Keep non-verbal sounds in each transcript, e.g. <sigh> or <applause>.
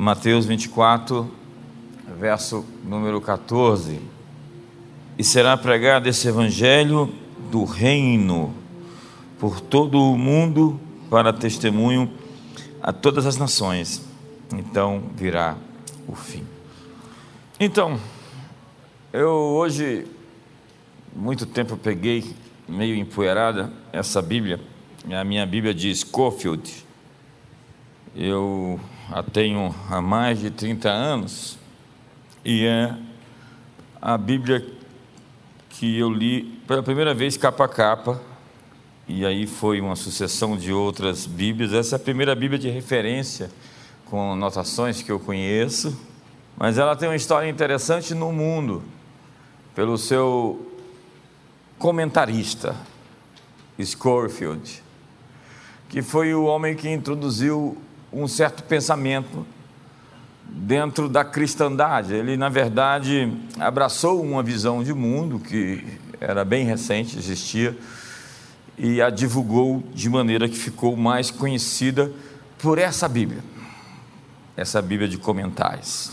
Mateus 24, verso número 14. E será pregado esse evangelho do reino por todo o mundo para testemunho a todas as nações. Então virá o fim. Então, eu hoje, muito tempo peguei meio empoeirada essa Bíblia. A minha Bíblia diz Scofield. Eu a tenho há mais de 30 anos e é a Bíblia que eu li pela primeira vez capa a capa e aí foi uma sucessão de outras Bíblias. Essa é a primeira Bíblia de referência com anotações que eu conheço, mas ela tem uma história interessante no mundo pelo seu comentarista, Scofield, que foi o homem que introduziu um certo pensamento dentro da cristandade. Ele, na verdade, abraçou uma visão de mundo que era bem recente, existia, e a divulgou de maneira que ficou mais conhecida por essa Bíblia, essa Bíblia de comentários.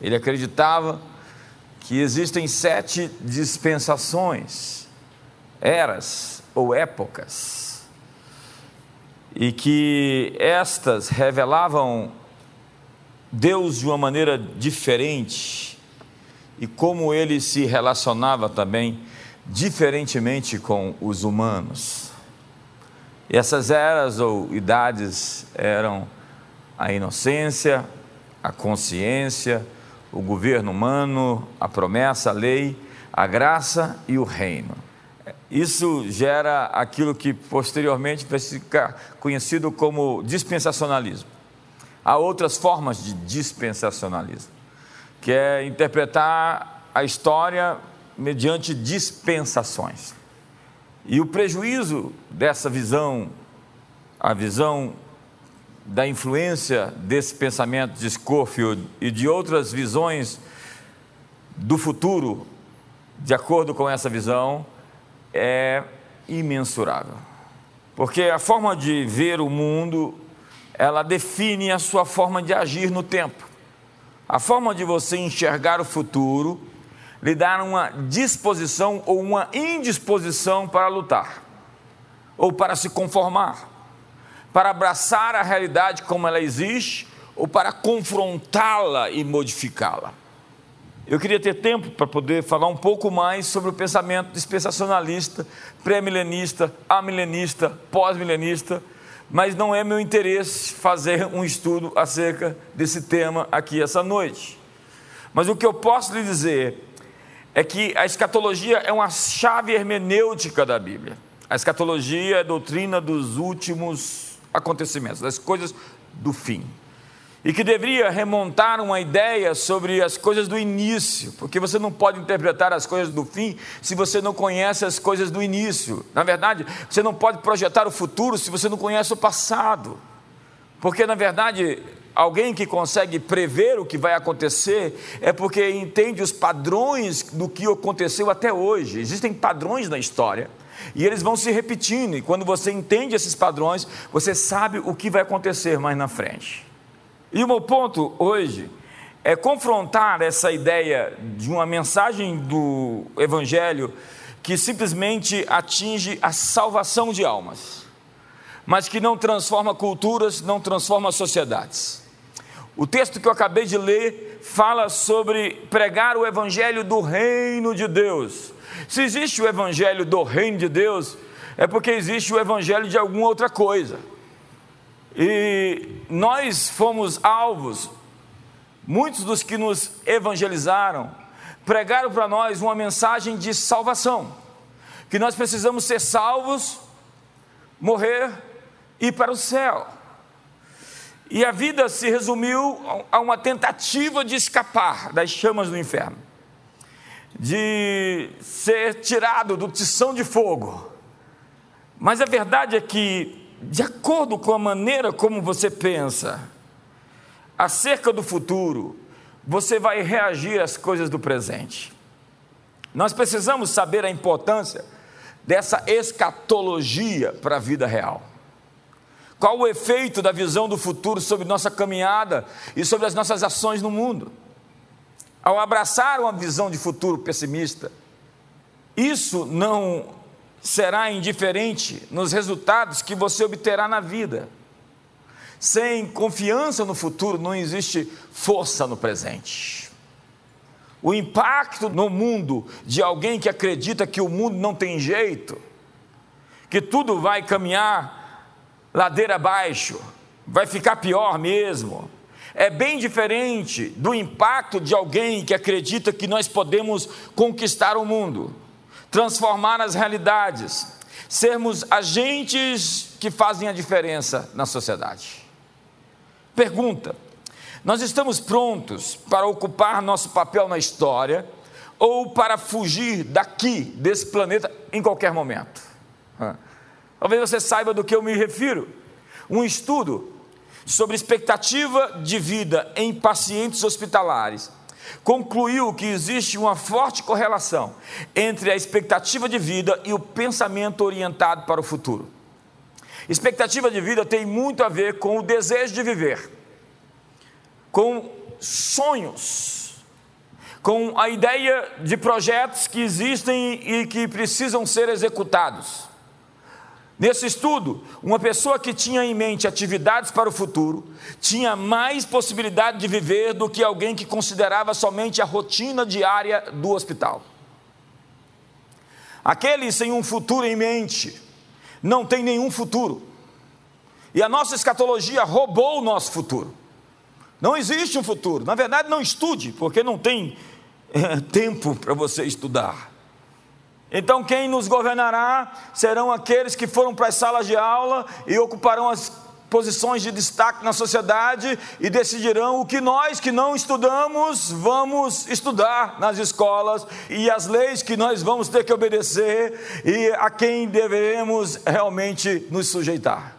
Ele acreditava que existem sete dispensações, eras ou épocas, e que estas revelavam Deus de uma maneira diferente e como ele se relacionava também diferentemente com os humanos. E essas eras ou idades eram a inocência, a consciência, o governo humano, a promessa, a lei, a graça e o reino. Isso gera aquilo que posteriormente vai ficar conhecido como dispensacionalismo. Há outras formas de dispensacionalismo, que é interpretar a história mediante dispensações. E o prejuízo dessa visão, a visão da influência desse pensamento de Scofield e de outras visões do futuro, de acordo com essa visão, é imensurável. Porque a forma de ver o mundo, ela define a sua forma de agir no tempo. A forma de você enxergar o futuro lhe dá uma disposição ou uma indisposição para lutar, ou para se conformar para abraçar a realidade como ela existe ou para confrontá-la e modificá-la. Eu queria ter tempo para poder falar um pouco mais sobre o pensamento dispensacionalista, pré-milenista, amilenista, pós-milenista, mas não é meu interesse fazer um estudo acerca desse tema aqui essa noite. Mas o que eu posso lhe dizer é que a escatologia é uma chave hermenêutica da Bíblia. A escatologia é a doutrina dos últimos acontecimentos, das coisas do fim. E que deveria remontar uma ideia sobre as coisas do início, porque você não pode interpretar as coisas do fim se você não conhece as coisas do início. Na verdade, você não pode projetar o futuro se você não conhece o passado. Porque, na verdade, alguém que consegue prever o que vai acontecer é porque entende os padrões do que aconteceu até hoje. Existem padrões na história e eles vão se repetindo, e quando você entende esses padrões, você sabe o que vai acontecer mais na frente. E o meu ponto hoje é confrontar essa ideia de uma mensagem do Evangelho que simplesmente atinge a salvação de almas, mas que não transforma culturas, não transforma sociedades. O texto que eu acabei de ler fala sobre pregar o Evangelho do reino de Deus se existe o evangelho do reino de Deus, é porque existe o evangelho de alguma outra coisa. E nós fomos alvos, muitos dos que nos evangelizaram pregaram para nós uma mensagem de salvação, que nós precisamos ser salvos, morrer e ir para o céu. E a vida se resumiu a uma tentativa de escapar das chamas do inferno de ser tirado do tição de fogo. Mas a verdade é que, de acordo com a maneira como você pensa acerca do futuro, você vai reagir às coisas do presente. Nós precisamos saber a importância dessa escatologia para a vida real. Qual o efeito da visão do futuro sobre nossa caminhada e sobre as nossas ações no mundo? Ao abraçar uma visão de futuro pessimista, isso não será indiferente nos resultados que você obterá na vida. Sem confiança no futuro não existe força no presente. O impacto no mundo de alguém que acredita que o mundo não tem jeito, que tudo vai caminhar ladeira abaixo, vai ficar pior mesmo. É bem diferente do impacto de alguém que acredita que nós podemos conquistar o mundo, transformar as realidades, sermos agentes que fazem a diferença na sociedade. Pergunta: nós estamos prontos para ocupar nosso papel na história ou para fugir daqui, desse planeta, em qualquer momento? Talvez você saiba do que eu me refiro. Um estudo sobre expectativa de vida em pacientes hospitalares concluiu que existe uma forte correlação entre a expectativa de vida e o pensamento orientado para o futuro. Expectativa de vida tem muito a ver com o desejo de viver, com sonhos, com a ideia de projetos que existem e que precisam ser executados. Nesse estudo, uma pessoa que tinha em mente atividades para o futuro tinha mais possibilidade de viver do que alguém que considerava somente a rotina diária do hospital. Aquele sem um futuro em mente não tem nenhum futuro. E a nossa escatologia roubou o nosso futuro. Não existe um futuro. Na verdade, não estude, porque não tem é, tempo para você estudar. Então, quem nos governará serão aqueles que foram para as salas de aula e ocuparão as posições de destaque na sociedade e decidirão o que nós que não estudamos vamos estudar nas escolas e as leis que nós vamos ter que obedecer e a quem devemos realmente nos sujeitar.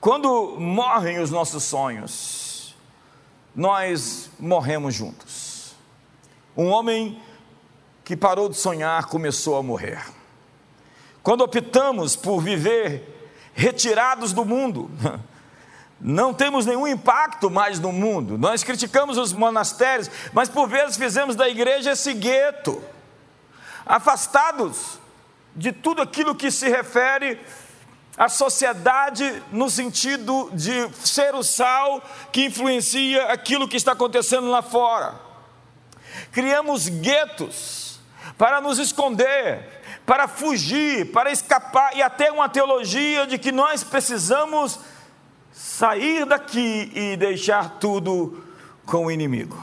Quando morrem os nossos sonhos, nós morremos juntos. Um homem que parou de sonhar começou a morrer. Quando optamos por viver retirados do mundo, <laughs> não temos nenhum impacto mais no mundo. Nós criticamos os monastérios, mas por vezes fizemos da igreja esse gueto, afastados de tudo aquilo que se refere à sociedade no sentido de ser o sal que influencia aquilo que está acontecendo lá fora. Criamos guetos para nos esconder, para fugir, para escapar, e até uma teologia de que nós precisamos sair daqui e deixar tudo com o inimigo.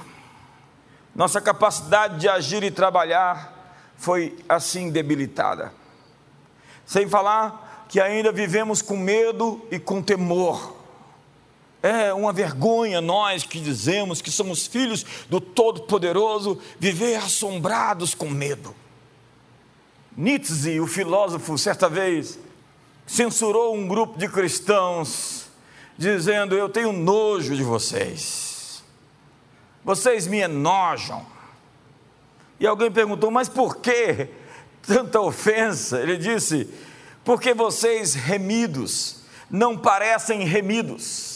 Nossa capacidade de agir e trabalhar foi assim debilitada. Sem falar que ainda vivemos com medo e com temor. É uma vergonha nós que dizemos que somos filhos do Todo-Poderoso viver assombrados com medo. Nietzsche, o filósofo, certa vez censurou um grupo de cristãos, dizendo: Eu tenho nojo de vocês, vocês me enojam. E alguém perguntou: Mas por que tanta ofensa? Ele disse: Porque vocês remidos não parecem remidos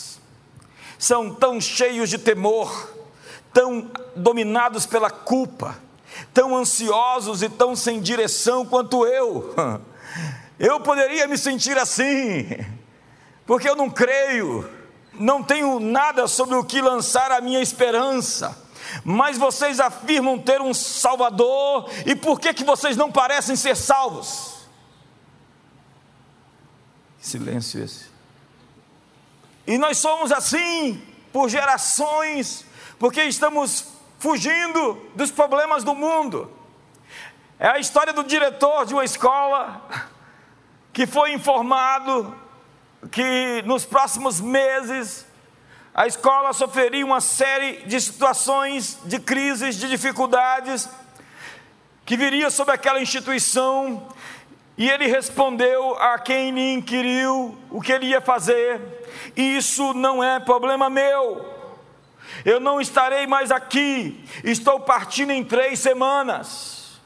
são tão cheios de temor, tão dominados pela culpa, tão ansiosos e tão sem direção quanto eu. <laughs> Eu poderia me sentir assim, porque eu não creio, não tenho nada sobre o que lançar a minha esperança. Mas vocês afirmam ter um Salvador, e por que, que vocês não parecem ser salvos? Silêncio esse. E nós somos assim por gerações, porque estamos fugindo dos problemas do mundo. É a história do diretor de uma escola que foi informado que nos próximos meses a escola sofreria uma série de situações de crises, de dificuldades que viria sobre aquela instituição e ele respondeu a quem lhe inquiriu o que ele ia fazer: Isso não é problema meu. Eu não estarei mais aqui. Estou partindo em três semanas.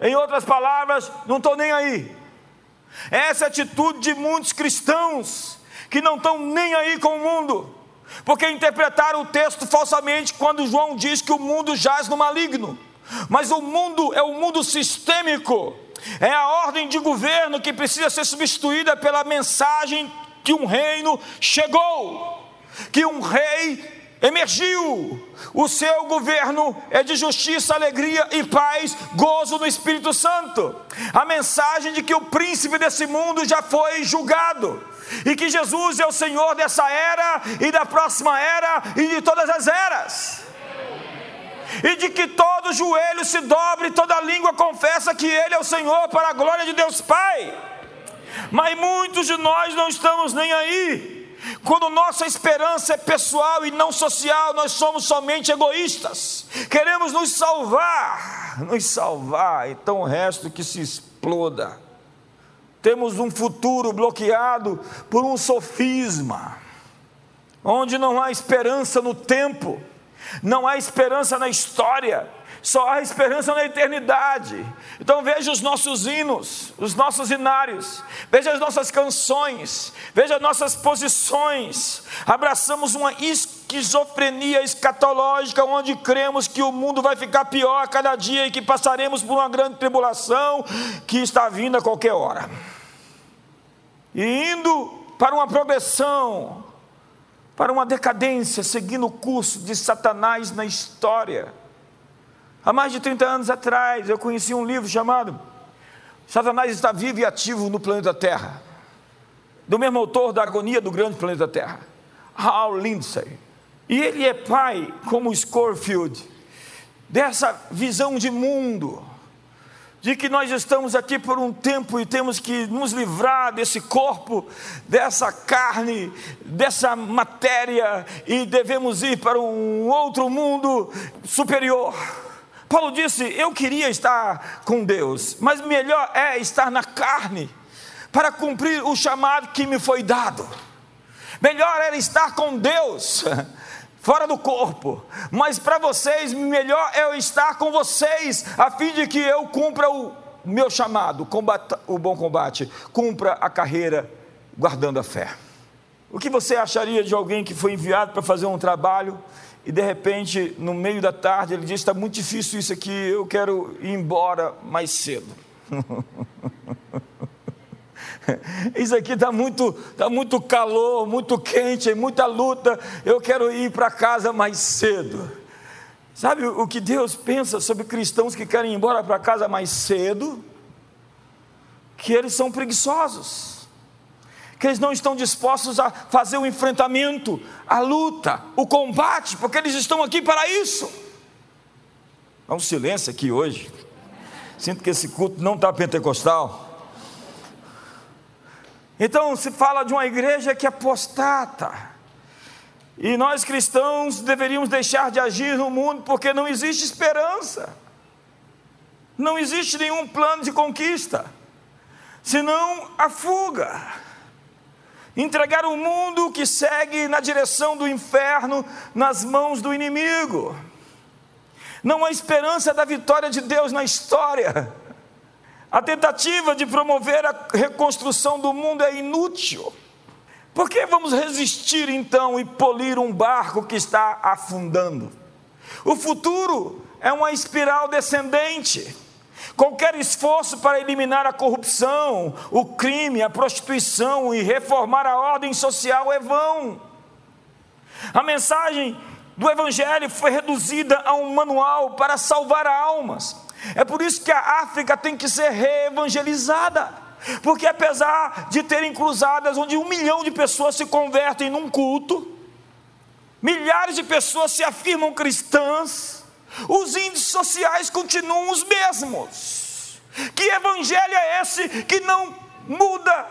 Em outras palavras, não estou nem aí. Essa é a atitude de muitos cristãos que não estão nem aí com o mundo, porque interpretaram o texto falsamente quando João diz que o mundo jaz no maligno. Mas o mundo é o mundo sistêmico, é a ordem de governo que precisa ser substituída pela mensagem que um reino chegou, que um rei emergiu. O seu governo é de justiça, alegria e paz, gozo no Espírito Santo. A mensagem de que o príncipe desse mundo já foi julgado e que Jesus é o Senhor dessa era e da próxima era e de todas as eras. E de que todo joelho se dobre, toda língua confessa que Ele é o Senhor para a glória de Deus Pai. Mas muitos de nós não estamos nem aí. Quando nossa esperança é pessoal e não social, nós somos somente egoístas. Queremos nos salvar, nos salvar, então o resto que se exploda. Temos um futuro bloqueado por um sofisma, onde não há esperança no tempo, não há esperança na história, só há esperança na eternidade. Então veja os nossos hinos, os nossos hinários, veja as nossas canções, veja as nossas posições. Abraçamos uma esquizofrenia escatológica, onde cremos que o mundo vai ficar pior a cada dia e que passaremos por uma grande tribulação que está vindo a qualquer hora. E indo para uma progressão, para uma decadência, seguindo o curso de Satanás na história Há mais de 30 anos atrás, eu conheci um livro chamado Satanás está vivo e ativo no planeta Terra, do mesmo autor da Agonia do Grande Planeta Terra, Hal Lindsay. E ele é pai, como Scorfield, dessa visão de mundo, de que nós estamos aqui por um tempo e temos que nos livrar desse corpo, dessa carne, dessa matéria e devemos ir para um outro mundo superior. Paulo disse: Eu queria estar com Deus, mas melhor é estar na carne, para cumprir o chamado que me foi dado. Melhor era estar com Deus, <laughs> fora do corpo, mas para vocês, melhor é eu estar com vocês, a fim de que eu cumpra o meu chamado, combata, o bom combate, cumpra a carreira guardando a fé. O que você acharia de alguém que foi enviado para fazer um trabalho e de repente, no meio da tarde, ele diz: Está muito difícil isso aqui, eu quero ir embora mais cedo. <laughs> <laughs> Isso aqui está muito, tá muito calor, muito quente, muita luta. Eu quero ir para casa mais cedo. Sabe o que Deus pensa sobre cristãos que querem ir embora para casa mais cedo? Que eles são preguiçosos que eles não estão dispostos a fazer o enfrentamento, a luta, o combate, porque eles estão aqui para isso. Há um silêncio aqui hoje. Sinto que esse culto não está pentecostal. Então se fala de uma igreja que apostata. E nós cristãos deveríamos deixar de agir no mundo porque não existe esperança. Não existe nenhum plano de conquista, senão a fuga entregar o mundo que segue na direção do inferno nas mãos do inimigo. Não há esperança da vitória de Deus na história. A tentativa de promover a reconstrução do mundo é inútil. Por que vamos resistir então e polir um barco que está afundando? O futuro é uma espiral descendente. Qualquer esforço para eliminar a corrupção, o crime, a prostituição e reformar a ordem social é vão. A mensagem do Evangelho foi reduzida a um manual para salvar almas. É por isso que a África tem que ser reevangelizada. Porque apesar de terem cruzadas onde um milhão de pessoas se convertem num culto, milhares de pessoas se afirmam cristãs, os índices sociais continuam os mesmos. Que evangelho é esse que não muda,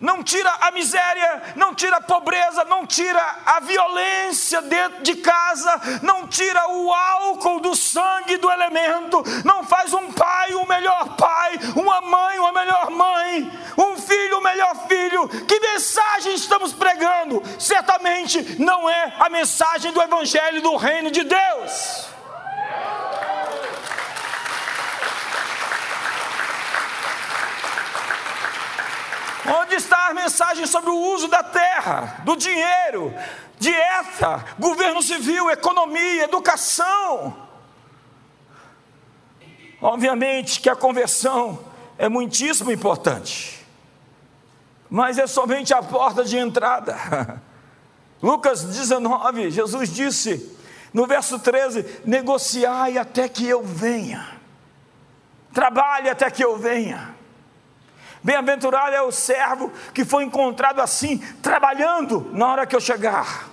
não tira a miséria, não tira a pobreza, não tira a violência dentro de casa, não tira o álcool do sangue do elemento, não faz um pai o melhor pai, uma mãe uma melhor mãe, um filho o melhor filho. Que mensagem estamos pregando? Certamente não é a mensagem do evangelho do reino de Deus. Onde está a mensagem sobre o uso da terra, do dinheiro, dieta, governo civil, economia, educação? Obviamente que a conversão é muitíssimo importante, mas é somente a porta de entrada. <laughs> Lucas 19, Jesus disse no verso 13: negociai até que eu venha, trabalhe até que eu venha. Bem-aventurado é o servo que foi encontrado assim, trabalhando na hora que eu chegar.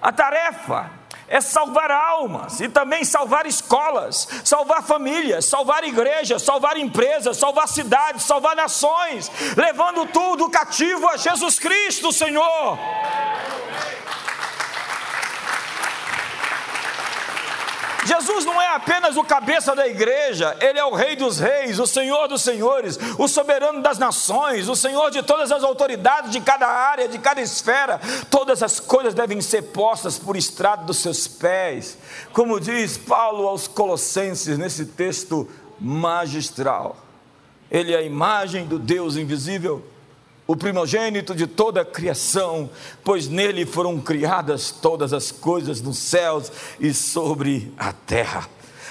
A tarefa é salvar almas e também salvar escolas, salvar famílias, salvar igrejas, salvar empresas, salvar cidades, salvar nações, levando tudo cativo a Jesus Cristo, Senhor. Jesus não é apenas o cabeça da igreja, ele é o Rei dos Reis, o Senhor dos Senhores, o soberano das nações, o Senhor de todas as autoridades de cada área, de cada esfera. Todas as coisas devem ser postas por estrado dos seus pés, como diz Paulo aos Colossenses nesse texto magistral. Ele é a imagem do Deus invisível o primogênito de toda a criação, pois nele foram criadas todas as coisas nos céus e sobre a terra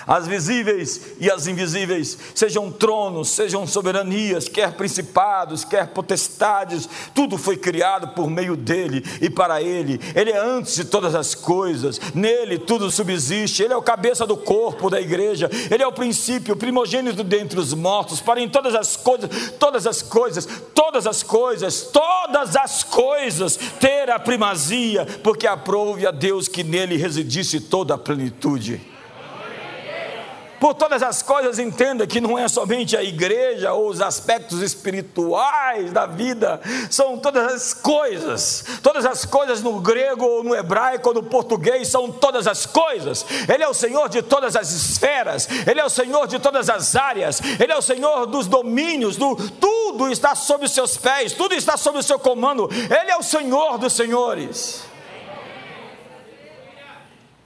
as visíveis e as invisíveis, sejam tronos, sejam soberanias, quer principados, quer potestades, tudo foi criado por meio dele e para ele. Ele é antes de todas as coisas, nele tudo subsiste. Ele é o cabeça do corpo da igreja, ele é o princípio, o primogênito dentre os mortos, para em todas as coisas, todas as coisas, todas as coisas, todas as coisas ter a primazia, porque aprove a Deus que nele residisse toda a plenitude. Por todas as coisas, entenda que não é somente a igreja ou os aspectos espirituais da vida, são todas as coisas. Todas as coisas no grego ou no hebraico ou no português são todas as coisas. Ele é o Senhor de todas as esferas, Ele é o Senhor de todas as áreas, Ele é o Senhor dos domínios, do, tudo está sob os seus pés, tudo está sob o seu comando. Ele é o Senhor dos senhores.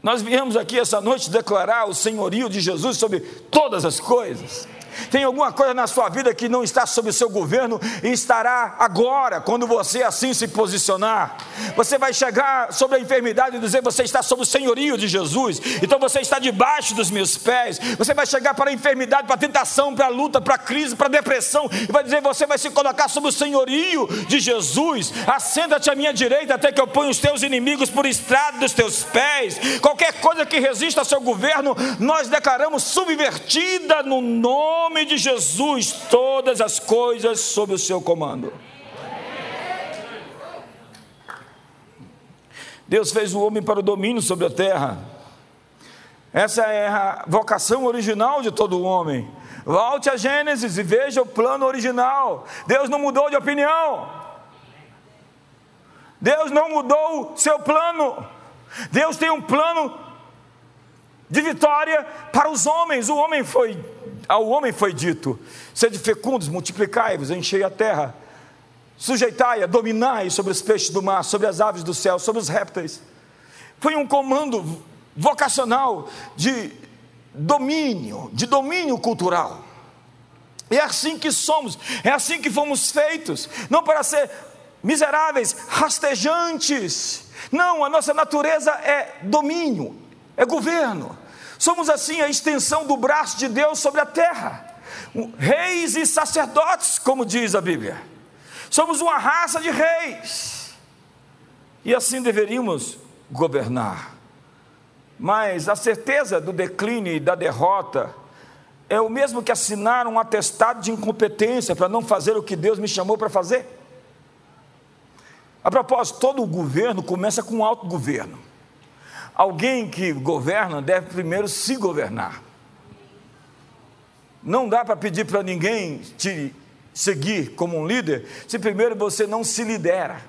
Nós viemos aqui essa noite declarar o senhorio de Jesus sobre todas as coisas. Tem alguma coisa na sua vida que não está sob o seu governo e estará agora, quando você assim se posicionar. Você vai chegar sobre a enfermidade e dizer: Você está sob o senhorio de Jesus, então você está debaixo dos meus pés. Você vai chegar para a enfermidade, para a tentação, para a luta, para a crise, para a depressão, e vai dizer: Você vai se colocar sob o senhorio de Jesus. Assenta-te à minha direita até que eu ponha os teus inimigos por estrado dos teus pés. Qualquer coisa que resista ao seu governo, nós declaramos subvertida no nome nome de Jesus, todas as coisas sob o seu comando. Deus fez o homem para o domínio sobre a terra. Essa é a vocação original de todo homem. Volte a Gênesis e veja o plano original. Deus não mudou de opinião. Deus não mudou seu plano. Deus tem um plano de vitória para os homens. O homem foi ao homem foi dito: sede fecundos, multiplicai-vos, enchei a terra, sujeitai-a, dominai sobre os peixes do mar, sobre as aves do céu, sobre os répteis. Foi um comando vocacional de domínio, de domínio cultural. É assim que somos, é assim que fomos feitos, não para ser miseráveis, rastejantes. Não, a nossa natureza é domínio, é governo. Somos assim a extensão do braço de Deus sobre a terra, reis e sacerdotes, como diz a Bíblia. Somos uma raça de reis, e assim deveríamos governar. Mas a certeza do declínio e da derrota é o mesmo que assinar um atestado de incompetência para não fazer o que Deus me chamou para fazer. A propósito, todo o governo começa com autogoverno. Alguém que governa deve primeiro se governar. Não dá para pedir para ninguém te seguir como um líder se primeiro você não se lidera.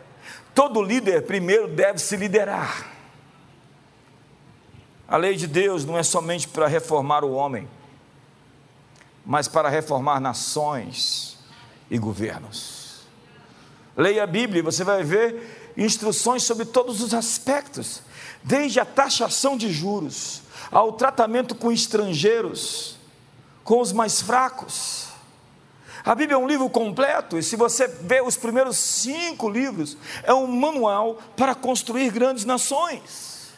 Todo líder primeiro deve se liderar. A lei de Deus não é somente para reformar o homem, mas para reformar nações e governos. Leia a Bíblia, você vai ver instruções sobre todos os aspectos desde a taxação de juros, ao tratamento com estrangeiros, com os mais fracos, A Bíblia é um livro completo, e se você vê os primeiros cinco livros, é um manual para construir grandes nações.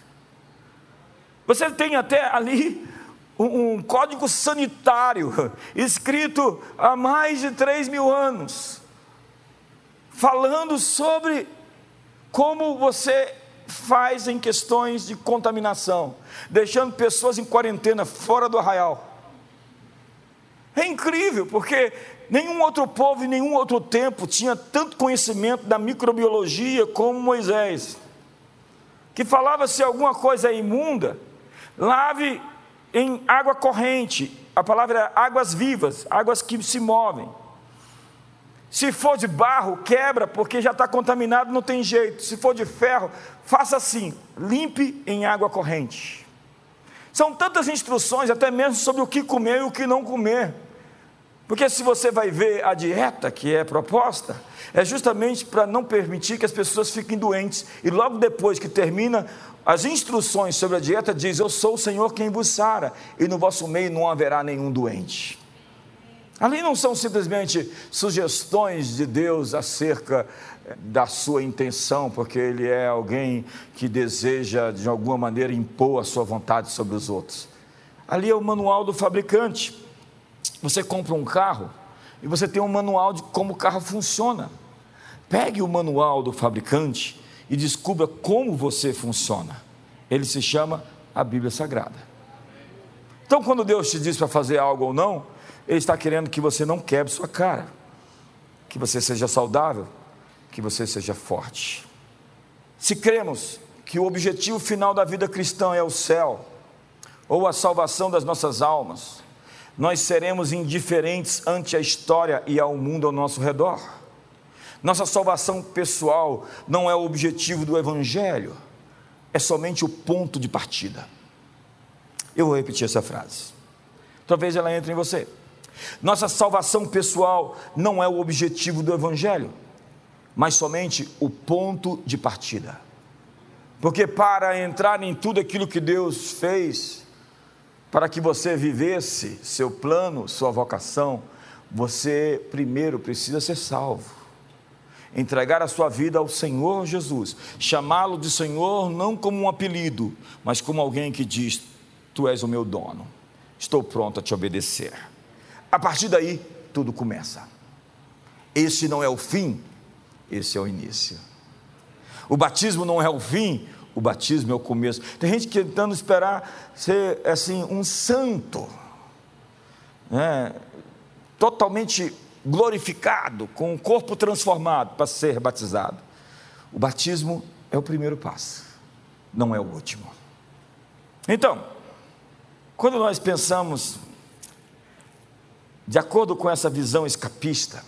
Você tem até ali um, um código sanitário, <laughs> escrito há mais de três mil anos, falando sobre como você faz em questões de contaminação, deixando pessoas em quarentena fora do arraial. É incrível, porque nenhum outro povo e nenhum outro tempo tinha tanto conhecimento da microbiologia como Moisés, que falava se alguma coisa é imunda, lave em água corrente, a palavra é águas vivas, águas que se movem. Se for de barro, quebra, porque já está contaminado, não tem jeito. Se for de ferro, faça assim: limpe em água corrente. São tantas instruções, até mesmo sobre o que comer e o que não comer. Porque se você vai ver a dieta que é proposta, é justamente para não permitir que as pessoas fiquem doentes. E logo depois que termina as instruções sobre a dieta, diz: Eu sou o Senhor quem vos sara, e no vosso meio não haverá nenhum doente. Ali não são simplesmente sugestões de Deus acerca da sua intenção, porque Ele é alguém que deseja de alguma maneira impor a sua vontade sobre os outros. Ali é o manual do fabricante. Você compra um carro e você tem um manual de como o carro funciona. Pegue o manual do fabricante e descubra como você funciona. Ele se chama a Bíblia Sagrada. Então, quando Deus te diz para fazer algo ou não, ele está querendo que você não quebre sua cara, que você seja saudável, que você seja forte. Se cremos que o objetivo final da vida cristã é o céu, ou a salvação das nossas almas, nós seremos indiferentes ante a história e ao mundo ao nosso redor. Nossa salvação pessoal não é o objetivo do Evangelho, é somente o ponto de partida. Eu vou repetir essa frase. Talvez ela entre em você. Nossa salvação pessoal não é o objetivo do Evangelho, mas somente o ponto de partida. Porque para entrar em tudo aquilo que Deus fez, para que você vivesse seu plano, sua vocação, você primeiro precisa ser salvo. Entregar a sua vida ao Senhor Jesus, chamá-lo de Senhor não como um apelido, mas como alguém que diz: Tu és o meu dono, estou pronto a te obedecer. A partir daí, tudo começa. Esse não é o fim, esse é o início. O batismo não é o fim, o batismo é o começo. Tem gente tentando esperar ser assim um santo, né? totalmente glorificado, com o corpo transformado para ser batizado. O batismo é o primeiro passo, não é o último. Então, quando nós pensamos de acordo com essa visão escapista,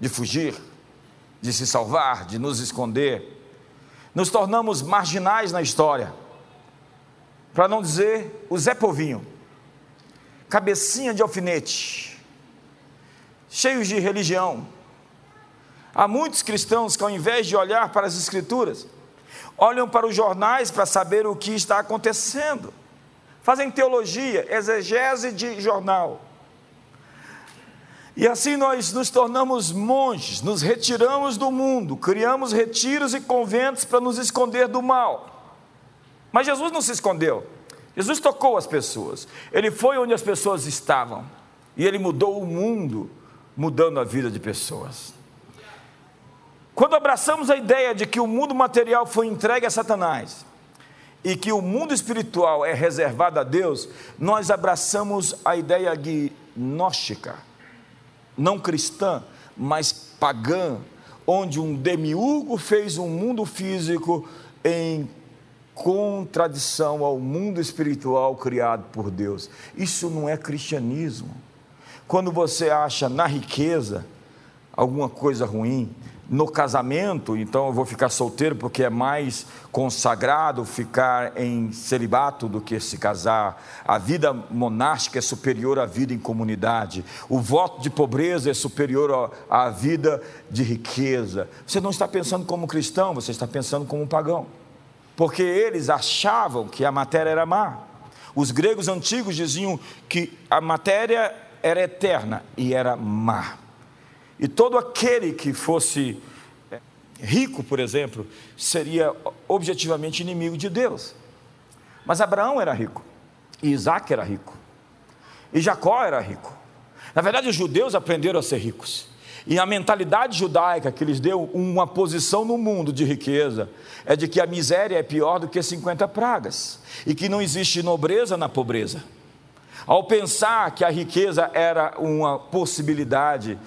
de fugir, de se salvar, de nos esconder, nos tornamos marginais na história, para não dizer o Zé Povinho, cabecinha de alfinete, cheios de religião. Há muitos cristãos que, ao invés de olhar para as Escrituras, olham para os jornais para saber o que está acontecendo, fazem teologia, exegese de jornal e assim nós nos tornamos monges, nos retiramos do mundo, criamos retiros e conventos para nos esconder do mal. Mas Jesus não se escondeu. Jesus tocou as pessoas. Ele foi onde as pessoas estavam. E ele mudou o mundo, mudando a vida de pessoas. Quando abraçamos a ideia de que o mundo material foi entregue a Satanás e que o mundo espiritual é reservado a Deus, nós abraçamos a ideia gnóstica não cristã, mas pagã, onde um demiurgo fez um mundo físico em contradição ao mundo espiritual criado por Deus. Isso não é cristianismo. Quando você acha na riqueza alguma coisa ruim, no casamento, então eu vou ficar solteiro porque é mais consagrado ficar em celibato do que se casar. A vida monástica é superior à vida em comunidade. O voto de pobreza é superior à vida de riqueza. Você não está pensando como cristão, você está pensando como um pagão. Porque eles achavam que a matéria era má. Os gregos antigos diziam que a matéria era eterna e era má. E todo aquele que fosse é, rico, por exemplo, seria objetivamente inimigo de Deus. Mas Abraão era rico, e Isaac era rico, e Jacó era rico. Na verdade, os judeus aprenderam a ser ricos. E a mentalidade judaica que lhes deu uma posição no mundo de riqueza é de que a miséria é pior do que 50 pragas e que não existe nobreza na pobreza. Ao pensar que a riqueza era uma possibilidade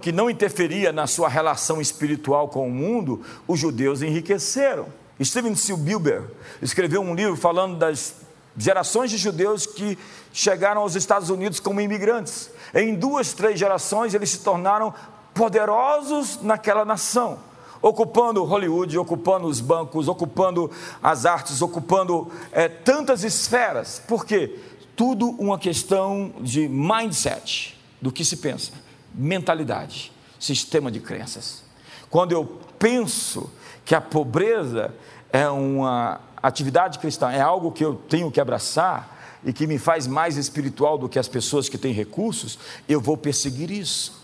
que não interferia na sua relação espiritual com o mundo, os judeus enriqueceram. Steven Spielberg escreveu um livro falando das gerações de judeus que chegaram aos Estados Unidos como imigrantes. Em duas, três gerações eles se tornaram poderosos naquela nação, ocupando Hollywood, ocupando os bancos, ocupando as artes, ocupando é, tantas esferas. Por quê? Tudo uma questão de mindset, do que se pensa, mentalidade, sistema de crenças. Quando eu penso que a pobreza é uma atividade cristã é algo que eu tenho que abraçar e que me faz mais espiritual do que as pessoas que têm recursos, eu vou perseguir isso.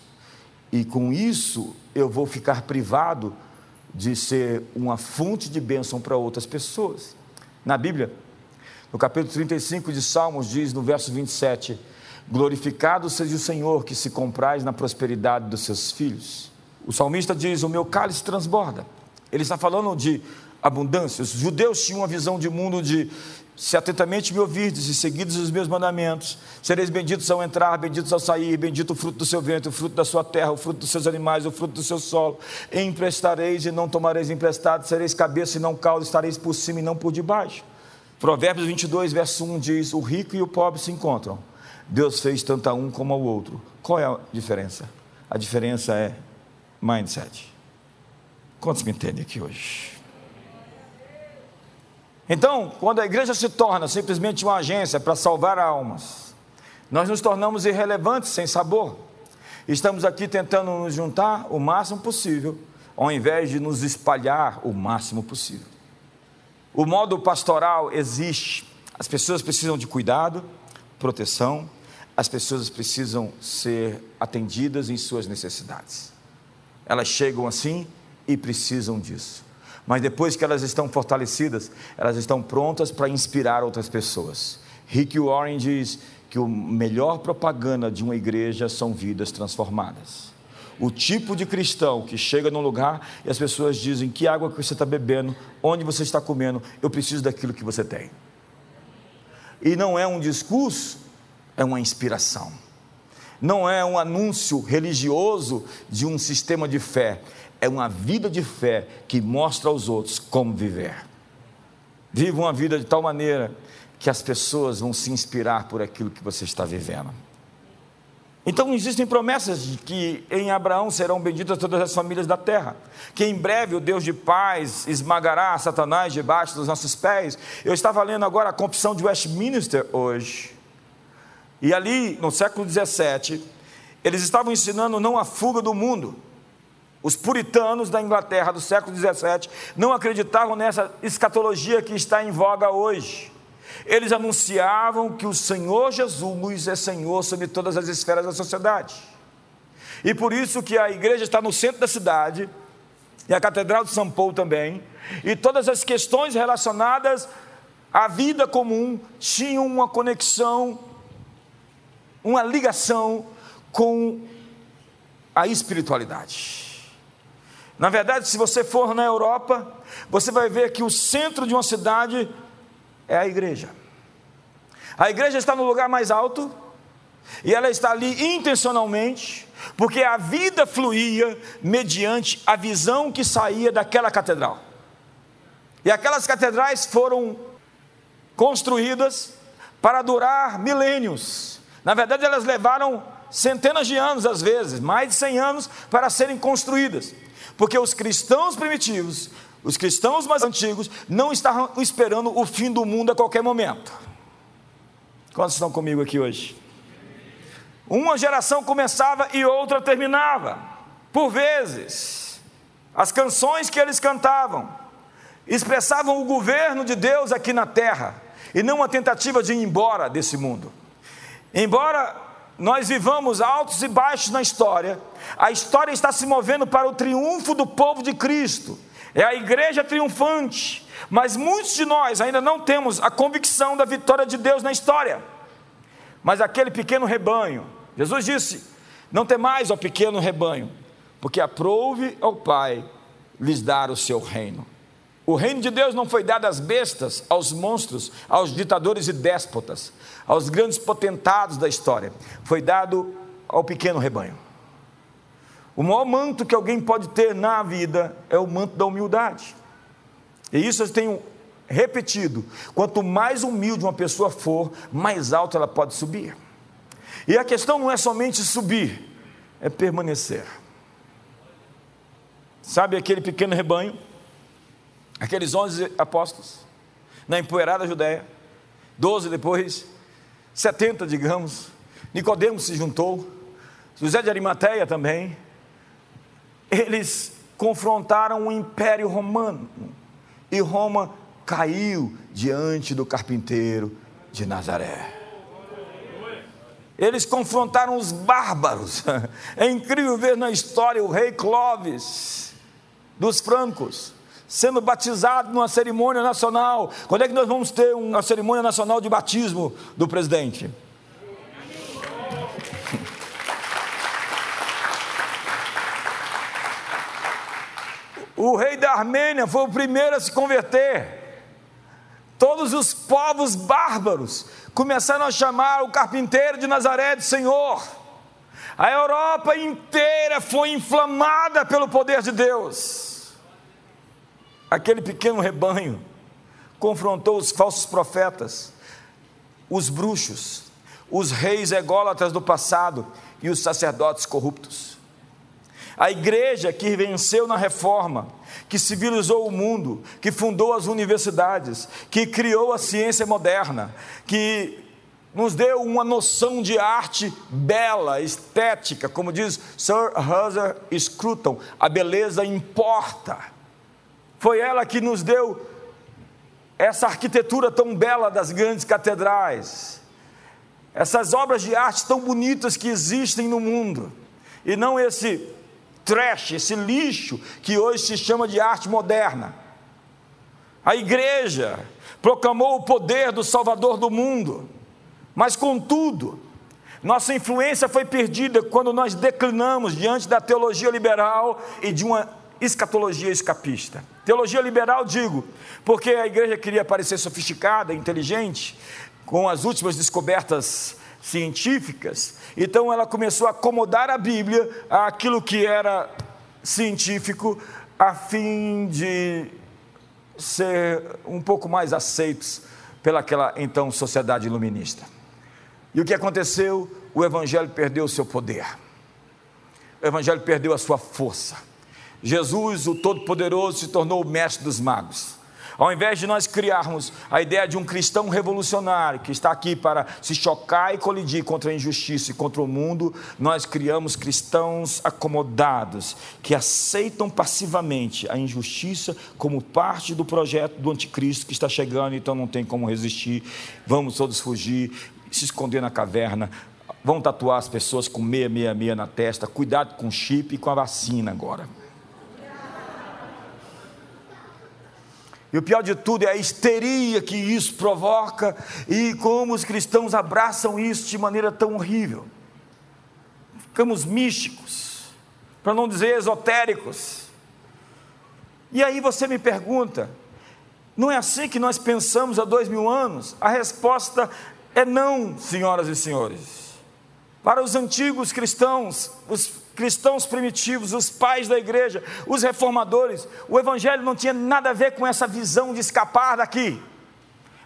E com isso eu vou ficar privado de ser uma fonte de bênção para outras pessoas. Na Bíblia, no capítulo 35 de Salmos, diz no verso 27: Glorificado seja o Senhor que se compraz na prosperidade dos seus filhos. O salmista diz: O meu cálice transborda. Ele está falando de abundância. Os judeus tinham uma visão de mundo de se atentamente me ouvirdes e seguidos os meus mandamentos, sereis benditos ao entrar, benditos ao sair, bendito o fruto do seu vento, o fruto da sua terra, o fruto dos seus animais, o fruto do seu solo. Emprestareis e não tomareis emprestado, sereis cabeça e não cauda, estareis por cima e não por debaixo. Provérbios 22, verso 1 diz: O rico e o pobre se encontram. Deus fez tanto a um como ao outro. Qual é a diferença? A diferença é mindset. Quantos me entendem aqui hoje? Então, quando a igreja se torna simplesmente uma agência para salvar almas, nós nos tornamos irrelevantes, sem sabor. Estamos aqui tentando nos juntar o máximo possível, ao invés de nos espalhar o máximo possível. O modo pastoral existe. As pessoas precisam de cuidado, proteção, as pessoas precisam ser atendidas em suas necessidades. Elas chegam assim e precisam disso mas depois que elas estão fortalecidas, elas estão prontas para inspirar outras pessoas. Rick Warren diz que a melhor propaganda de uma igreja são vidas transformadas. O tipo de cristão que chega num lugar e as pessoas dizem que água que você está bebendo, onde você está comendo, eu preciso daquilo que você tem. E não é um discurso, é uma inspiração. Não é um anúncio religioso de um sistema de fé, é uma vida de fé que mostra aos outros como viver. Viva uma vida de tal maneira que as pessoas vão se inspirar por aquilo que você está vivendo. Então existem promessas de que em Abraão serão benditas todas as famílias da terra, que em breve o Deus de paz esmagará Satanás debaixo dos nossos pés. Eu estava lendo agora a confissão de Westminster hoje, e ali no século 17 eles estavam ensinando não a fuga do mundo, os puritanos da Inglaterra do século XVII não acreditavam nessa escatologia que está em voga hoje. Eles anunciavam que o Senhor Jesus é Senhor sobre todas as esferas da sociedade. E por isso que a igreja está no centro da cidade, e a Catedral de São Paulo também, e todas as questões relacionadas à vida comum tinham uma conexão, uma ligação com a espiritualidade. Na verdade, se você for na Europa, você vai ver que o centro de uma cidade é a igreja. A igreja está no lugar mais alto, e ela está ali intencionalmente, porque a vida fluía mediante a visão que saía daquela catedral. E aquelas catedrais foram construídas para durar milênios. Na verdade, elas levaram centenas de anos, às vezes, mais de 100 anos, para serem construídas. Porque os cristãos primitivos, os cristãos mais antigos, não estavam esperando o fim do mundo a qualquer momento. Quantos estão comigo aqui hoje? Uma geração começava e outra terminava. Por vezes, as canções que eles cantavam expressavam o governo de Deus aqui na terra e não uma tentativa de ir embora desse mundo. Embora nós vivamos altos e baixos na história, a história está se movendo para o triunfo do povo de Cristo. É a igreja triunfante, mas muitos de nós ainda não temos a convicção da vitória de Deus na história. Mas aquele pequeno rebanho, Jesus disse: Não temais, ó pequeno rebanho, porque aprouve ao Pai lhes dar o seu reino. O reino de Deus não foi dado às bestas, aos monstros, aos ditadores e déspotas, aos grandes potentados da história. Foi dado ao pequeno rebanho. O maior manto que alguém pode ter na vida é o manto da humildade. E isso eu tenho repetido: quanto mais humilde uma pessoa for, mais alto ela pode subir. E a questão não é somente subir, é permanecer. Sabe aquele pequeno rebanho? Aqueles onze apóstolos, na empoeirada Judéia, doze depois, setenta, digamos, Nicodemos se juntou, José de Arimateia também, eles confrontaram o império romano, e Roma caiu diante do carpinteiro de Nazaré. Eles confrontaram os bárbaros. <laughs> É incrível ver na história o rei Clovis dos francos sendo batizado numa cerimônia nacional. Quando é que nós vamos ter uma cerimônia nacional de batismo do presidente? O rei da Armênia foi o primeiro a se converter. Todos os povos bárbaros começaram a chamar o carpinteiro de Nazaré de Senhor. A Europa inteira foi inflamada pelo poder de Deus. Aquele pequeno rebanho confrontou os falsos profetas, os bruxos, os reis ególatras do passado e os sacerdotes corruptos. A igreja que venceu na reforma, que civilizou o mundo, que fundou as universidades, que criou a ciência moderna, que nos deu uma noção de arte bela, estética, como diz Sir Husser Scruton, a beleza importa. Foi ela que nos deu essa arquitetura tão bela das grandes catedrais, essas obras de arte tão bonitas que existem no mundo, e não esse trash, esse lixo que hoje se chama de arte moderna. A igreja proclamou o poder do Salvador do mundo, mas contudo, nossa influência foi perdida quando nós declinamos diante da teologia liberal e de uma escatologia escapista. Teologia liberal, digo, porque a igreja queria parecer sofisticada, inteligente, com as últimas descobertas científicas, então ela começou a acomodar a Bíblia àquilo que era científico, a fim de ser um pouco mais aceitos pelaquela então sociedade iluminista. E o que aconteceu? O Evangelho perdeu o seu poder, o Evangelho perdeu a sua força. Jesus, o Todo-Poderoso, se tornou o mestre dos magos. Ao invés de nós criarmos a ideia de um cristão revolucionário que está aqui para se chocar e colidir contra a injustiça e contra o mundo, nós criamos cristãos acomodados que aceitam passivamente a injustiça como parte do projeto do anticristo que está chegando, então não tem como resistir. Vamos todos fugir, se esconder na caverna. Vão tatuar as pessoas com 666 na testa. Cuidado com o chip e com a vacina agora. E o pior de tudo é a histeria que isso provoca e como os cristãos abraçam isso de maneira tão horrível. Ficamos místicos, para não dizer esotéricos. E aí você me pergunta: não é assim que nós pensamos há dois mil anos? A resposta é não, senhoras e senhores. Para os antigos cristãos, os cristãos primitivos, os pais da igreja, os reformadores, o evangelho não tinha nada a ver com essa visão de escapar daqui,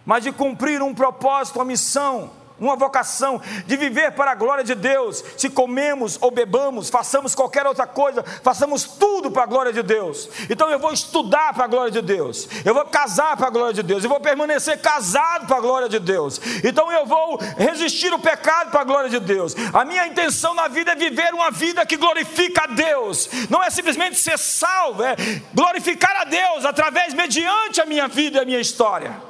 mas de cumprir um propósito, uma missão, uma vocação de viver para a glória de Deus. Se comemos ou bebamos, façamos qualquer outra coisa, façamos tudo para a glória de Deus. Então eu vou estudar para a glória de Deus, eu vou casar para a glória de Deus, eu vou permanecer casado para a glória de Deus. Então eu vou resistir o pecado para a glória de Deus. A minha intenção na vida é viver uma vida que glorifica a Deus, não é simplesmente ser salvo, é glorificar a Deus através, mediante a minha vida e a minha história.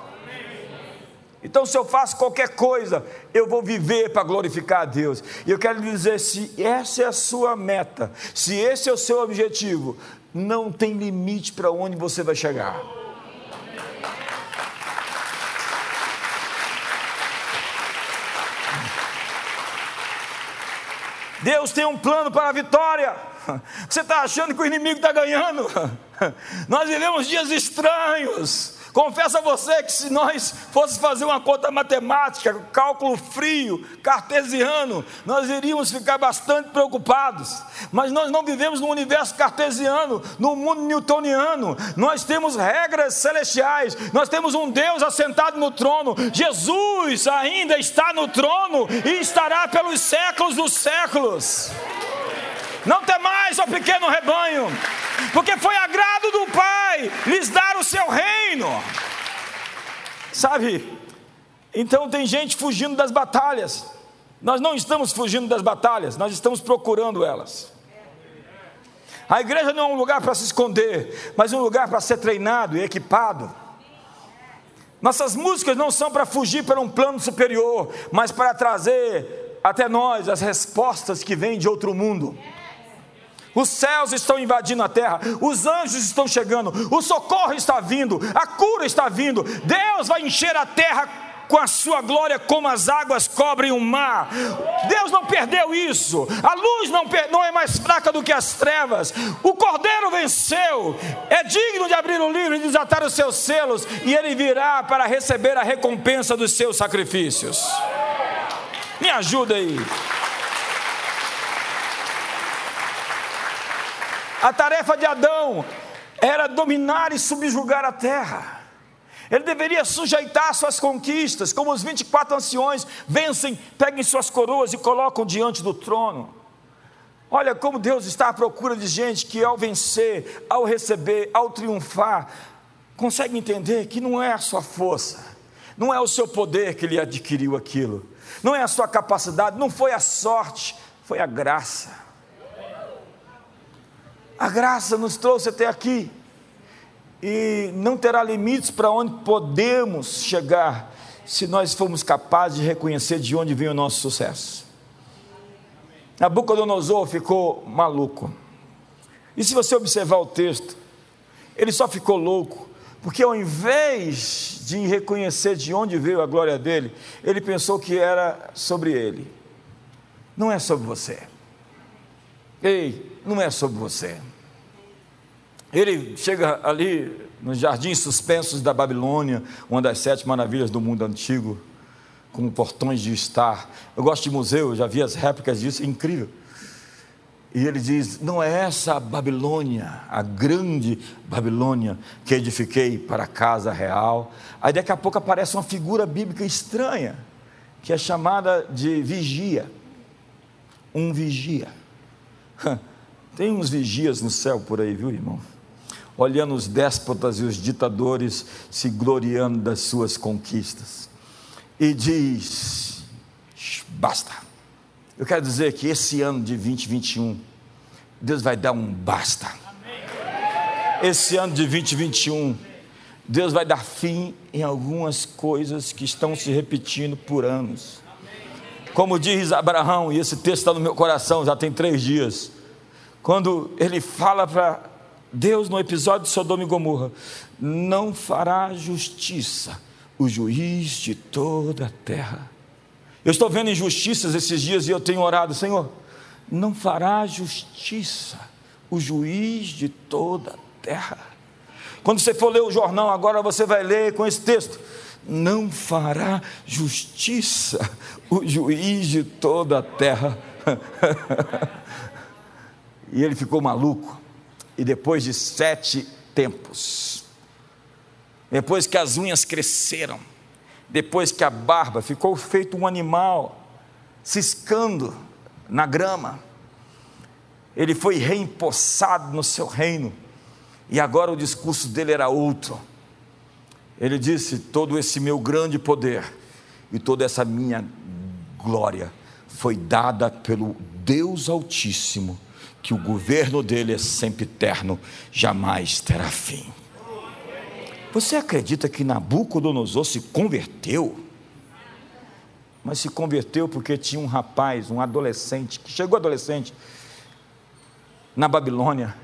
Então, se eu faço qualquer coisa, eu vou viver para glorificar a Deus. E eu quero dizer: se essa é a sua meta, se esse é o seu objetivo, não tem limite para onde você vai chegar. Deus tem um plano para a vitória. Você está achando que o inimigo está ganhando? Nós vivemos dias estranhos. Confesso a você que se nós fosse fazer uma conta matemática, cálculo frio, cartesiano, nós iríamos ficar bastante preocupados. Mas nós não vivemos no universo cartesiano, no mundo newtoniano. Nós temos regras celestiais, nós temos um Deus assentado no trono. Jesus ainda está no trono e estará pelos séculos dos séculos. Não temais, ó pequeno rebanho, porque foi agrado do Pai lhes dar o seu reino. Sabe? Então tem gente fugindo das batalhas. Nós não estamos fugindo das batalhas, nós estamos procurando elas. A igreja não é um lugar para se esconder, mas um lugar para ser treinado e equipado. Nossas músicas não são para fugir para um plano superior, mas para trazer até nós as respostas que vêm de outro mundo. Os céus estão invadindo a terra, os anjos estão chegando, o socorro está vindo, a cura está vindo. Deus vai encher a terra com a sua glória como as águas cobrem o mar. Deus não perdeu isso. A luz não, não, é mais fraca do que as trevas. O Cordeiro venceu. É digno de abrir o livro e desatar os seus selos, e ele virá para receber a recompensa dos seus sacrifícios. Me ajuda aí. A tarefa de Adão era dominar e subjugar a terra. Ele deveria sujeitar suas conquistas, como os 24 anciões vencem, peguem suas coroas e colocam diante do trono. Olha como Deus está à procura de gente que, ao vencer, ao receber, ao triunfar, consegue entender que não é a sua força, não é o seu poder que lhe adquiriu aquilo, não é a sua capacidade, não foi a sorte, foi a graça. A graça nos trouxe até aqui e não terá limites para onde podemos chegar se nós formos capazes de reconhecer de onde vem o nosso sucesso. Nabucodonosor ficou maluco. E se você observar o texto, ele só ficou louco, porque ao invés de reconhecer de onde veio a glória dele, ele pensou que era sobre ele. Não é sobre você. Ei, não é sobre você. Ele chega ali nos jardins suspensos da Babilônia, uma das sete maravilhas do mundo antigo, como portões de estar. Eu gosto de museu, já vi as réplicas disso, é incrível. E ele diz: Não é essa a Babilônia, a grande Babilônia que edifiquei para a casa real. Aí daqui a pouco aparece uma figura bíblica estranha, que é chamada de vigia. Um vigia. Tem uns vigias no céu por aí, viu, irmão? Olhando os déspotas e os ditadores se gloriando das suas conquistas. E diz: basta. Eu quero dizer que esse ano de 2021, Deus vai dar um basta. Esse ano de 2021, Deus vai dar fim em algumas coisas que estão se repetindo por anos. Como diz Abraão, e esse texto está no meu coração já tem três dias, quando ele fala para Deus, no episódio de Sodoma e Gomorra, não fará justiça, o juiz de toda a terra. Eu estou vendo injustiças esses dias e eu tenho orado, Senhor, não fará justiça, o juiz de toda a terra. Quando você for ler o jornal, agora você vai ler com esse texto: não fará justiça, o juiz de toda a terra. <laughs> e ele ficou maluco e depois de sete tempos, depois que as unhas cresceram, depois que a barba ficou feito um animal ciscando na grama, ele foi reempossado no seu reino, e agora o discurso dele era outro. Ele disse: Todo esse meu grande poder e toda essa minha glória foi dada pelo Deus Altíssimo que o governo dele é sempre eterno, jamais terá fim. Você acredita que Nabucodonosor se converteu? mas se converteu porque tinha um rapaz, um adolescente, que chegou adolescente na Babilônia,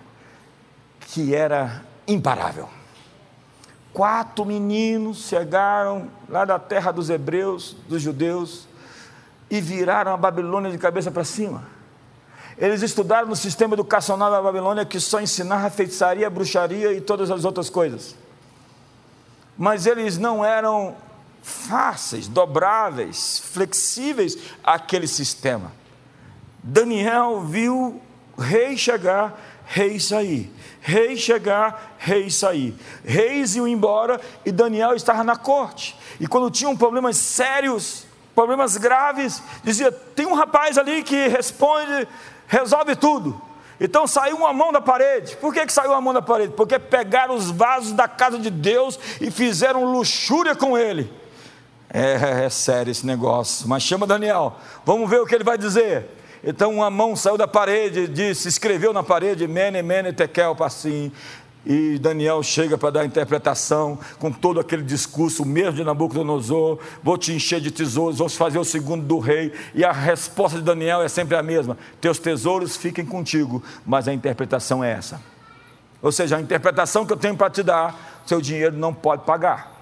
que era imparável. Quatro meninos chegaram lá da terra dos hebreus, dos judeus, e viraram a Babilônia de cabeça para cima. Eles estudaram no sistema educacional da Babilônia que só ensinava feitiçaria, bruxaria e todas as outras coisas. Mas eles não eram fáceis, dobráveis, flexíveis àquele sistema. Daniel viu rei chegar, rei sair. Rei chegar, rei sair. Reis iam embora e Daniel estava na corte. E quando tinham problemas sérios, problemas graves, dizia: tem um rapaz ali que responde, resolve tudo. Então saiu uma mão da parede. Por que, que saiu uma mão da parede? Porque pegaram os vasos da casa de Deus e fizeram luxúria com ele. É, é sério esse negócio. Mas chama Daniel. Vamos ver o que ele vai dizer. Então uma mão saiu da parede, disse, escreveu na parede, Mene, Mene, Tekel, Passim. E Daniel chega para dar a interpretação com todo aquele discurso, mesmo de Nabucodonosor: vou te encher de tesouros, vou fazer o segundo do rei. E a resposta de Daniel é sempre a mesma: teus tesouros fiquem contigo, mas a interpretação é essa. Ou seja, a interpretação que eu tenho para te dar, seu dinheiro não pode pagar.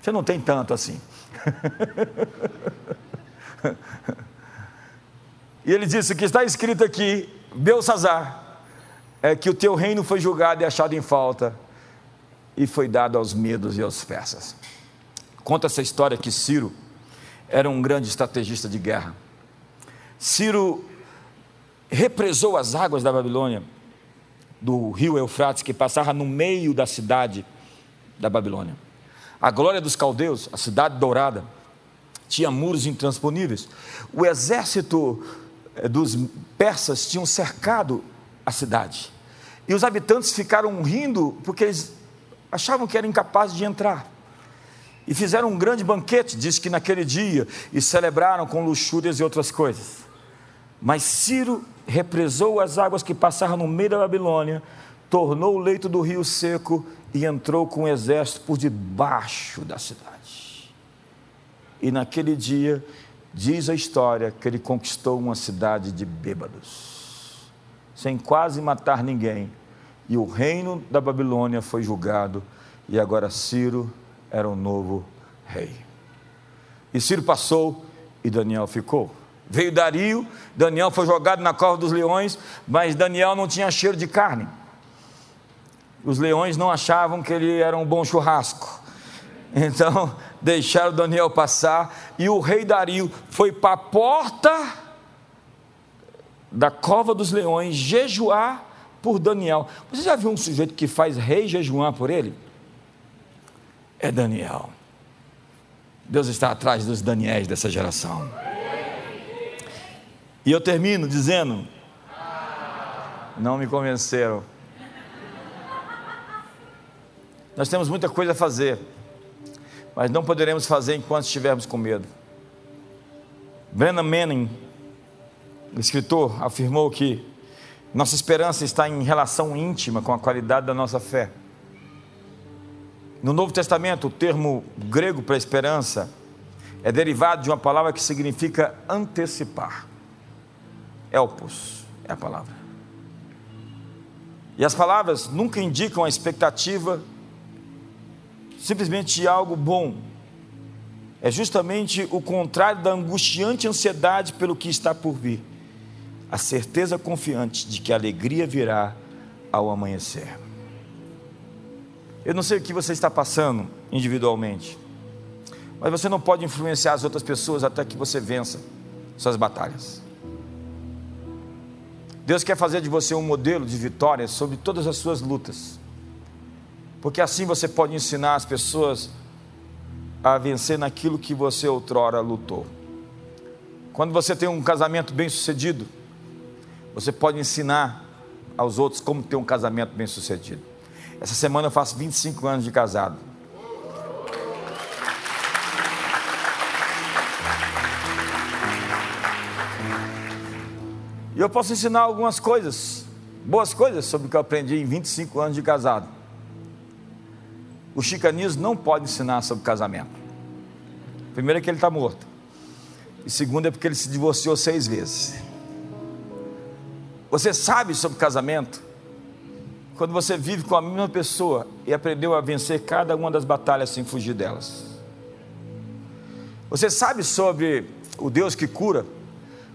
Você não tem tanto assim. <laughs> e ele disse que está escrito aqui: Belsazar é que o teu reino foi julgado e achado em falta, e foi dado aos medos e aos persas. Conta essa história que Ciro era um grande estrategista de guerra. Ciro represou as águas da Babilônia, do rio Eufrates, que passava no meio da cidade da Babilônia. A glória dos caldeus, a cidade dourada, tinha muros intransponíveis. O exército eh, dos persas tinham cercado a cidade. E os habitantes ficaram rindo porque eles achavam que eram incapazes de entrar. E fizeram um grande banquete, diz que naquele dia, e celebraram com luxúrias e outras coisas. Mas Ciro represou as águas que passaram no meio da Babilônia, tornou o leito do rio seco e entrou com o exército por debaixo da cidade. E naquele dia, diz a história que ele conquistou uma cidade de bêbados sem quase matar ninguém. E o reino da Babilônia foi julgado, e agora Ciro era o novo rei. E Ciro passou e Daniel ficou. Veio Dario, Daniel foi jogado na cova dos leões, mas Daniel não tinha cheiro de carne. Os leões não achavam que ele era um bom churrasco. <laughs> Então deixaram Daniel passar e o rei Dario foi para a porta da cova dos leões jejuar por Daniel. Você já viu um sujeito que faz rei jejuar por ele? É Daniel. Deus está atrás dos Daniéis dessa geração. E eu termino dizendo: não me convenceram. Nós temos muita coisa a fazer, mas não poderemos fazer enquanto estivermos com medo. Brennan Manning escritor afirmou que nossa esperança está em relação íntima com a qualidade da nossa fé. No Novo Testamento, o termo grego para esperança é derivado de uma palavra que significa antecipar. Elpos é a palavra. E as palavras nunca indicam a expectativa simplesmente de algo bom. É justamente o contrário da angustiante ansiedade pelo que está por vir a certeza confiante de que a alegria virá ao amanhecer. Eu não sei o que você está passando individualmente, mas você não pode influenciar as outras pessoas até que você vença suas batalhas. Deus quer fazer de você um modelo de vitória sobre todas as suas lutas, porque assim você pode ensinar as pessoas a vencer naquilo que você outrora lutou. Quando você tem um casamento bem sucedido, você pode ensinar aos outros como ter um casamento bem sucedido. Essa semana eu faço 25 anos de casado. E eu posso ensinar algumas coisas, boas coisas sobre o que eu aprendi em 25 anos de casado. O chicanismo não pode ensinar sobre casamento. Primeiro é que ele está morto. E segundo é porque ele se divorciou seis vezes. Você sabe sobre casamento? Quando você vive com a mesma pessoa e aprendeu a vencer cada uma das batalhas sem fugir delas. Você sabe sobre o Deus que cura?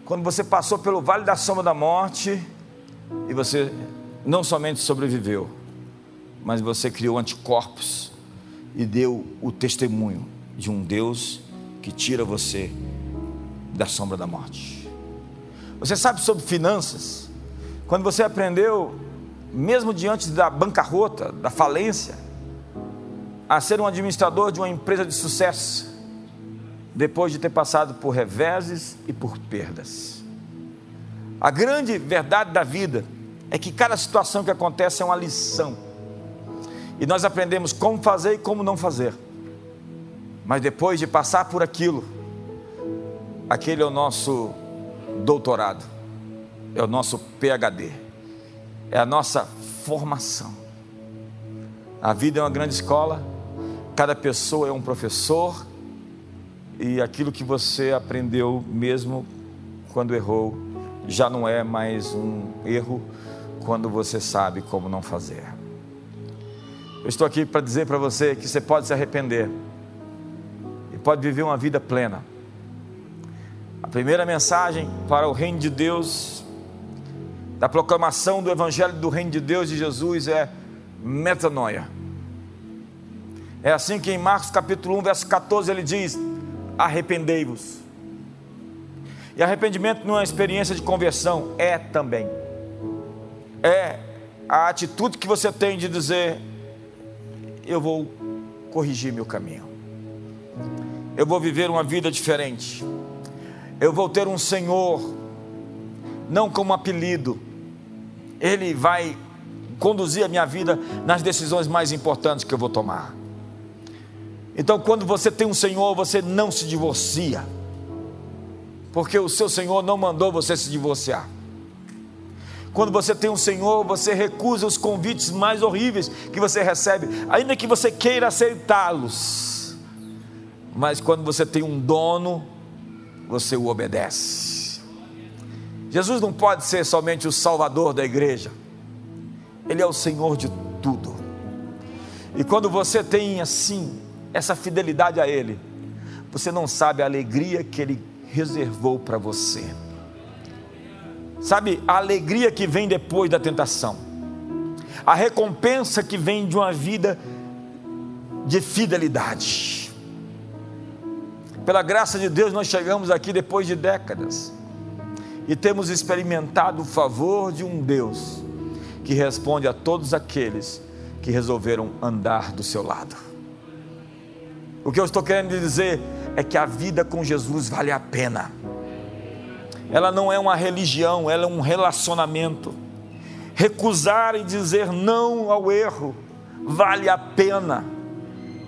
Quando você passou pelo vale da sombra da morte e você não somente sobreviveu, mas você criou anticorpos e deu o testemunho de um Deus que tira você da sombra da morte. Você sabe sobre finanças? Quando você aprendeu, mesmo diante da bancarrota, da falência, a ser um administrador de uma empresa de sucesso, depois de ter passado por reveses e por perdas. A grande verdade da vida é que cada situação que acontece é uma lição. E nós aprendemos como fazer e como não fazer. Mas depois de passar por aquilo, aquele é o nosso doutorado, é o nosso PhD, é a nossa formação. A vida é uma grande escola, cada pessoa é um professor, e aquilo que você aprendeu mesmo quando errou, já não é mais um erro quando você sabe como não fazer. Eu estou aqui para dizer para você que você pode se arrepender e pode viver uma vida plena. A primeira mensagem para o reino de Deus, da proclamação do evangelho do reino de Deus de Jesus é metanoia. É assim que em Marcos capítulo 1, verso 14 ele diz: arrependei-vos. E arrependimento não é uma experiência de conversão, é também. É a atitude que você tem de dizer: eu vou corrigir meu caminho. Eu vou viver uma vida diferente. Eu vou ter um Senhor, não como apelido. Ele vai conduzir a minha vida nas decisões mais importantes que eu vou tomar. Então, quando você tem um Senhor, você não se divorcia, porque o seu Senhor não mandou você se divorciar. Quando você tem um Senhor, você recusa os convites mais horríveis que você recebe, ainda que você queira aceitá-los. Mas quando você tem um dono, você o obedece. Jesus não pode ser somente o salvador da igreja, Ele é o Senhor de tudo. E quando você tem assim essa fidelidade a Ele, você não sabe a alegria que Ele reservou para você. Sabe, a alegria que vem depois da tentação, a recompensa que vem de uma vida de fidelidade. Pela graça de Deus, nós chegamos aqui depois de décadas e temos experimentado o favor de um Deus que responde a todos aqueles que resolveram andar do seu lado. O que eu estou querendo dizer é que a vida com Jesus vale a pena. Ela não é uma religião, ela é um relacionamento. Recusar e dizer não ao erro vale a pena.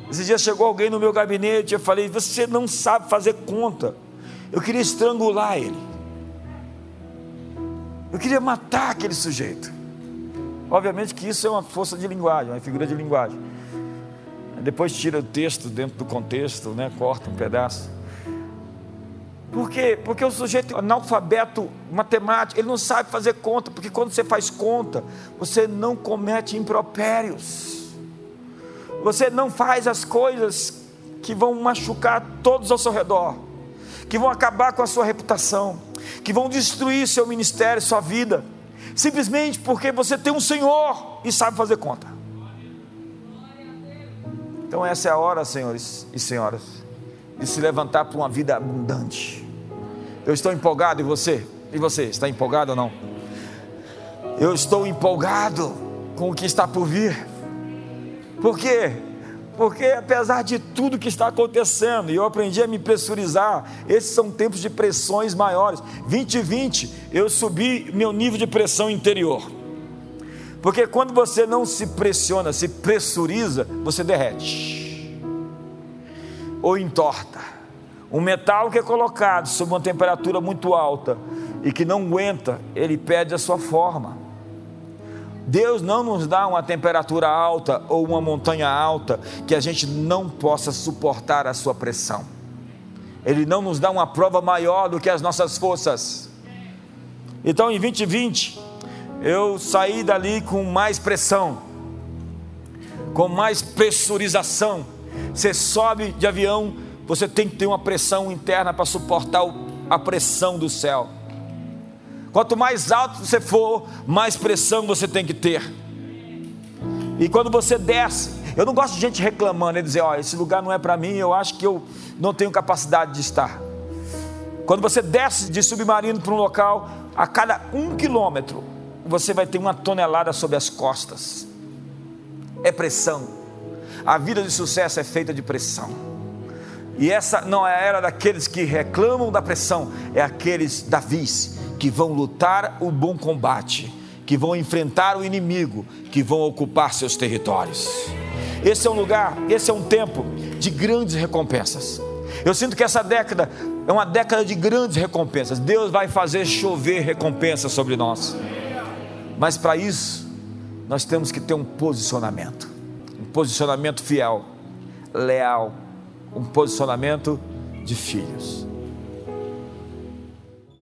Esse dia chegou alguém no meu gabinete, eu falei: Você não sabe fazer conta. Eu queria estrangular ele. Eu queria matar aquele sujeito. Obviamente que isso é uma força de linguagem, uma figura de linguagem. Depois tira o texto dentro do contexto, né? corta um pedaço. Por quê? Porque o sujeito analfabeto matemático, ele não sabe fazer conta, porque quando você faz conta, você não comete impropérios. Você não faz as coisas que vão machucar todos ao seu redor, que vão acabar com a sua reputação, que vão destruir seu ministério, sua vida, simplesmente porque você tem um Senhor e sabe fazer conta. Então, essa é a hora, senhores e senhoras, de se levantar para uma vida abundante. Eu estou empolgado, e você? E você, está empolgado ou não? Eu estou empolgado com o que está por vir. Por quê? Porque apesar de tudo que está acontecendo, e eu aprendi a me pressurizar, esses são tempos de pressões maiores. 2020, eu subi meu nível de pressão interior. Porque quando você não se pressiona, se pressuriza, você derrete ou entorta. Um metal que é colocado sob uma temperatura muito alta e que não aguenta, ele perde a sua forma. Deus não nos dá uma temperatura alta ou uma montanha alta que a gente não possa suportar a sua pressão. Ele não nos dá uma prova maior do que as nossas forças. Então em 2020, eu saí dali com mais pressão, com mais pressurização. Você sobe de avião, você tem que ter uma pressão interna para suportar a pressão do céu. Quanto mais alto você for, mais pressão você tem que ter. E quando você desce, eu não gosto de gente reclamando e dizer, ó, oh, esse lugar não é para mim, eu acho que eu não tenho capacidade de estar. Quando você desce de submarino para um local, a cada um quilômetro, você vai ter uma tonelada sobre as costas. É pressão. A vida de sucesso é feita de pressão. E essa não é a era daqueles que reclamam da pressão, é aqueles Davis que vão lutar o bom combate, que vão enfrentar o inimigo, que vão ocupar seus territórios. Esse é um lugar, esse é um tempo de grandes recompensas. Eu sinto que essa década é uma década de grandes recompensas. Deus vai fazer chover recompensas sobre nós. Mas para isso, nós temos que ter um posicionamento, um posicionamento fiel, leal, um posicionamento de filhos.